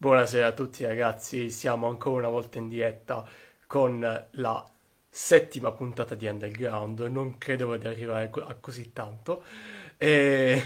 Buonasera a tutti ragazzi, siamo ancora una volta in diretta con la settima puntata di Underground, non credevo di arrivare a così tanto. E